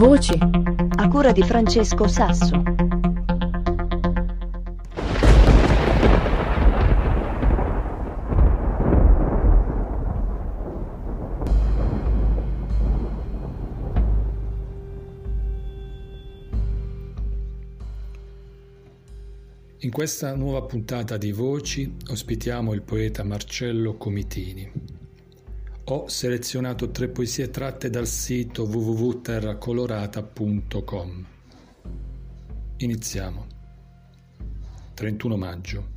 Voci a cura di Francesco Sasso. In questa nuova puntata di Voci ospitiamo il poeta Marcello Comitini. Ho selezionato tre poesie tratte dal sito www.terracolorata.com. Iniziamo. 31 maggio.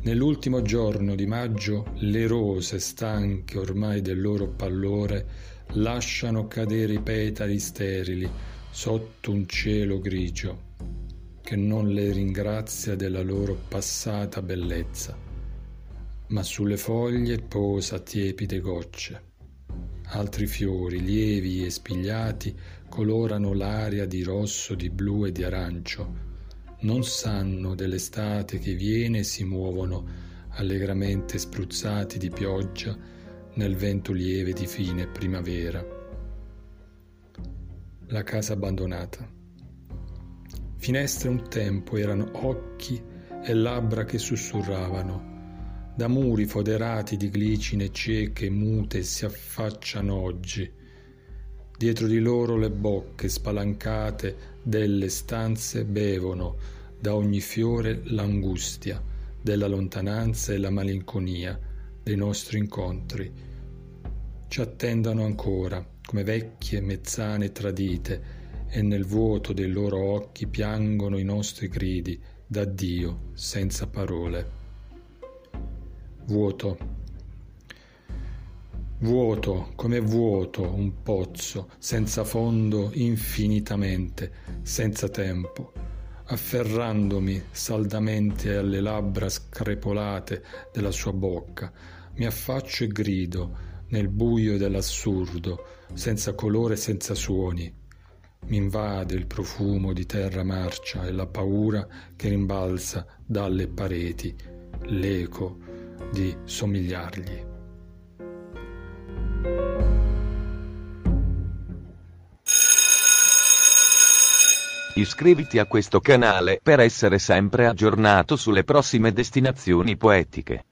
Nell'ultimo giorno di maggio le rose, stanche ormai del loro pallore, lasciano cadere i petali sterili sotto un cielo grigio che non le ringrazia della loro passata bellezza, ma sulle foglie posa tiepide gocce. Altri fiori, lievi e spigliati, colorano l'aria di rosso, di blu e di arancio. Non sanno dell'estate che viene e si muovono allegramente spruzzati di pioggia nel vento lieve di fine primavera. La casa abbandonata. Finestre un tempo erano occhi e labbra che sussurravano. Da muri foderati di glicine cieche mute si affacciano oggi. Dietro di loro le bocche spalancate delle stanze bevono da ogni fiore l'angustia della lontananza e la malinconia dei nostri incontri. Ci attendono ancora, come vecchie mezzane tradite, e nel vuoto dei loro occhi piangono i nostri gridi d'addio senza parole. Vuoto. Vuoto, come vuoto un pozzo, senza fondo infinitamente, senza tempo, afferrandomi saldamente alle labbra screpolate della sua bocca, mi affaccio e grido nel buio dell'assurdo, senza colore, senza suoni. Mi invade il profumo di terra marcia e la paura che rimbalza dalle pareti, l'eco di somigliargli. Iscriviti a questo canale per essere sempre aggiornato sulle prossime destinazioni poetiche.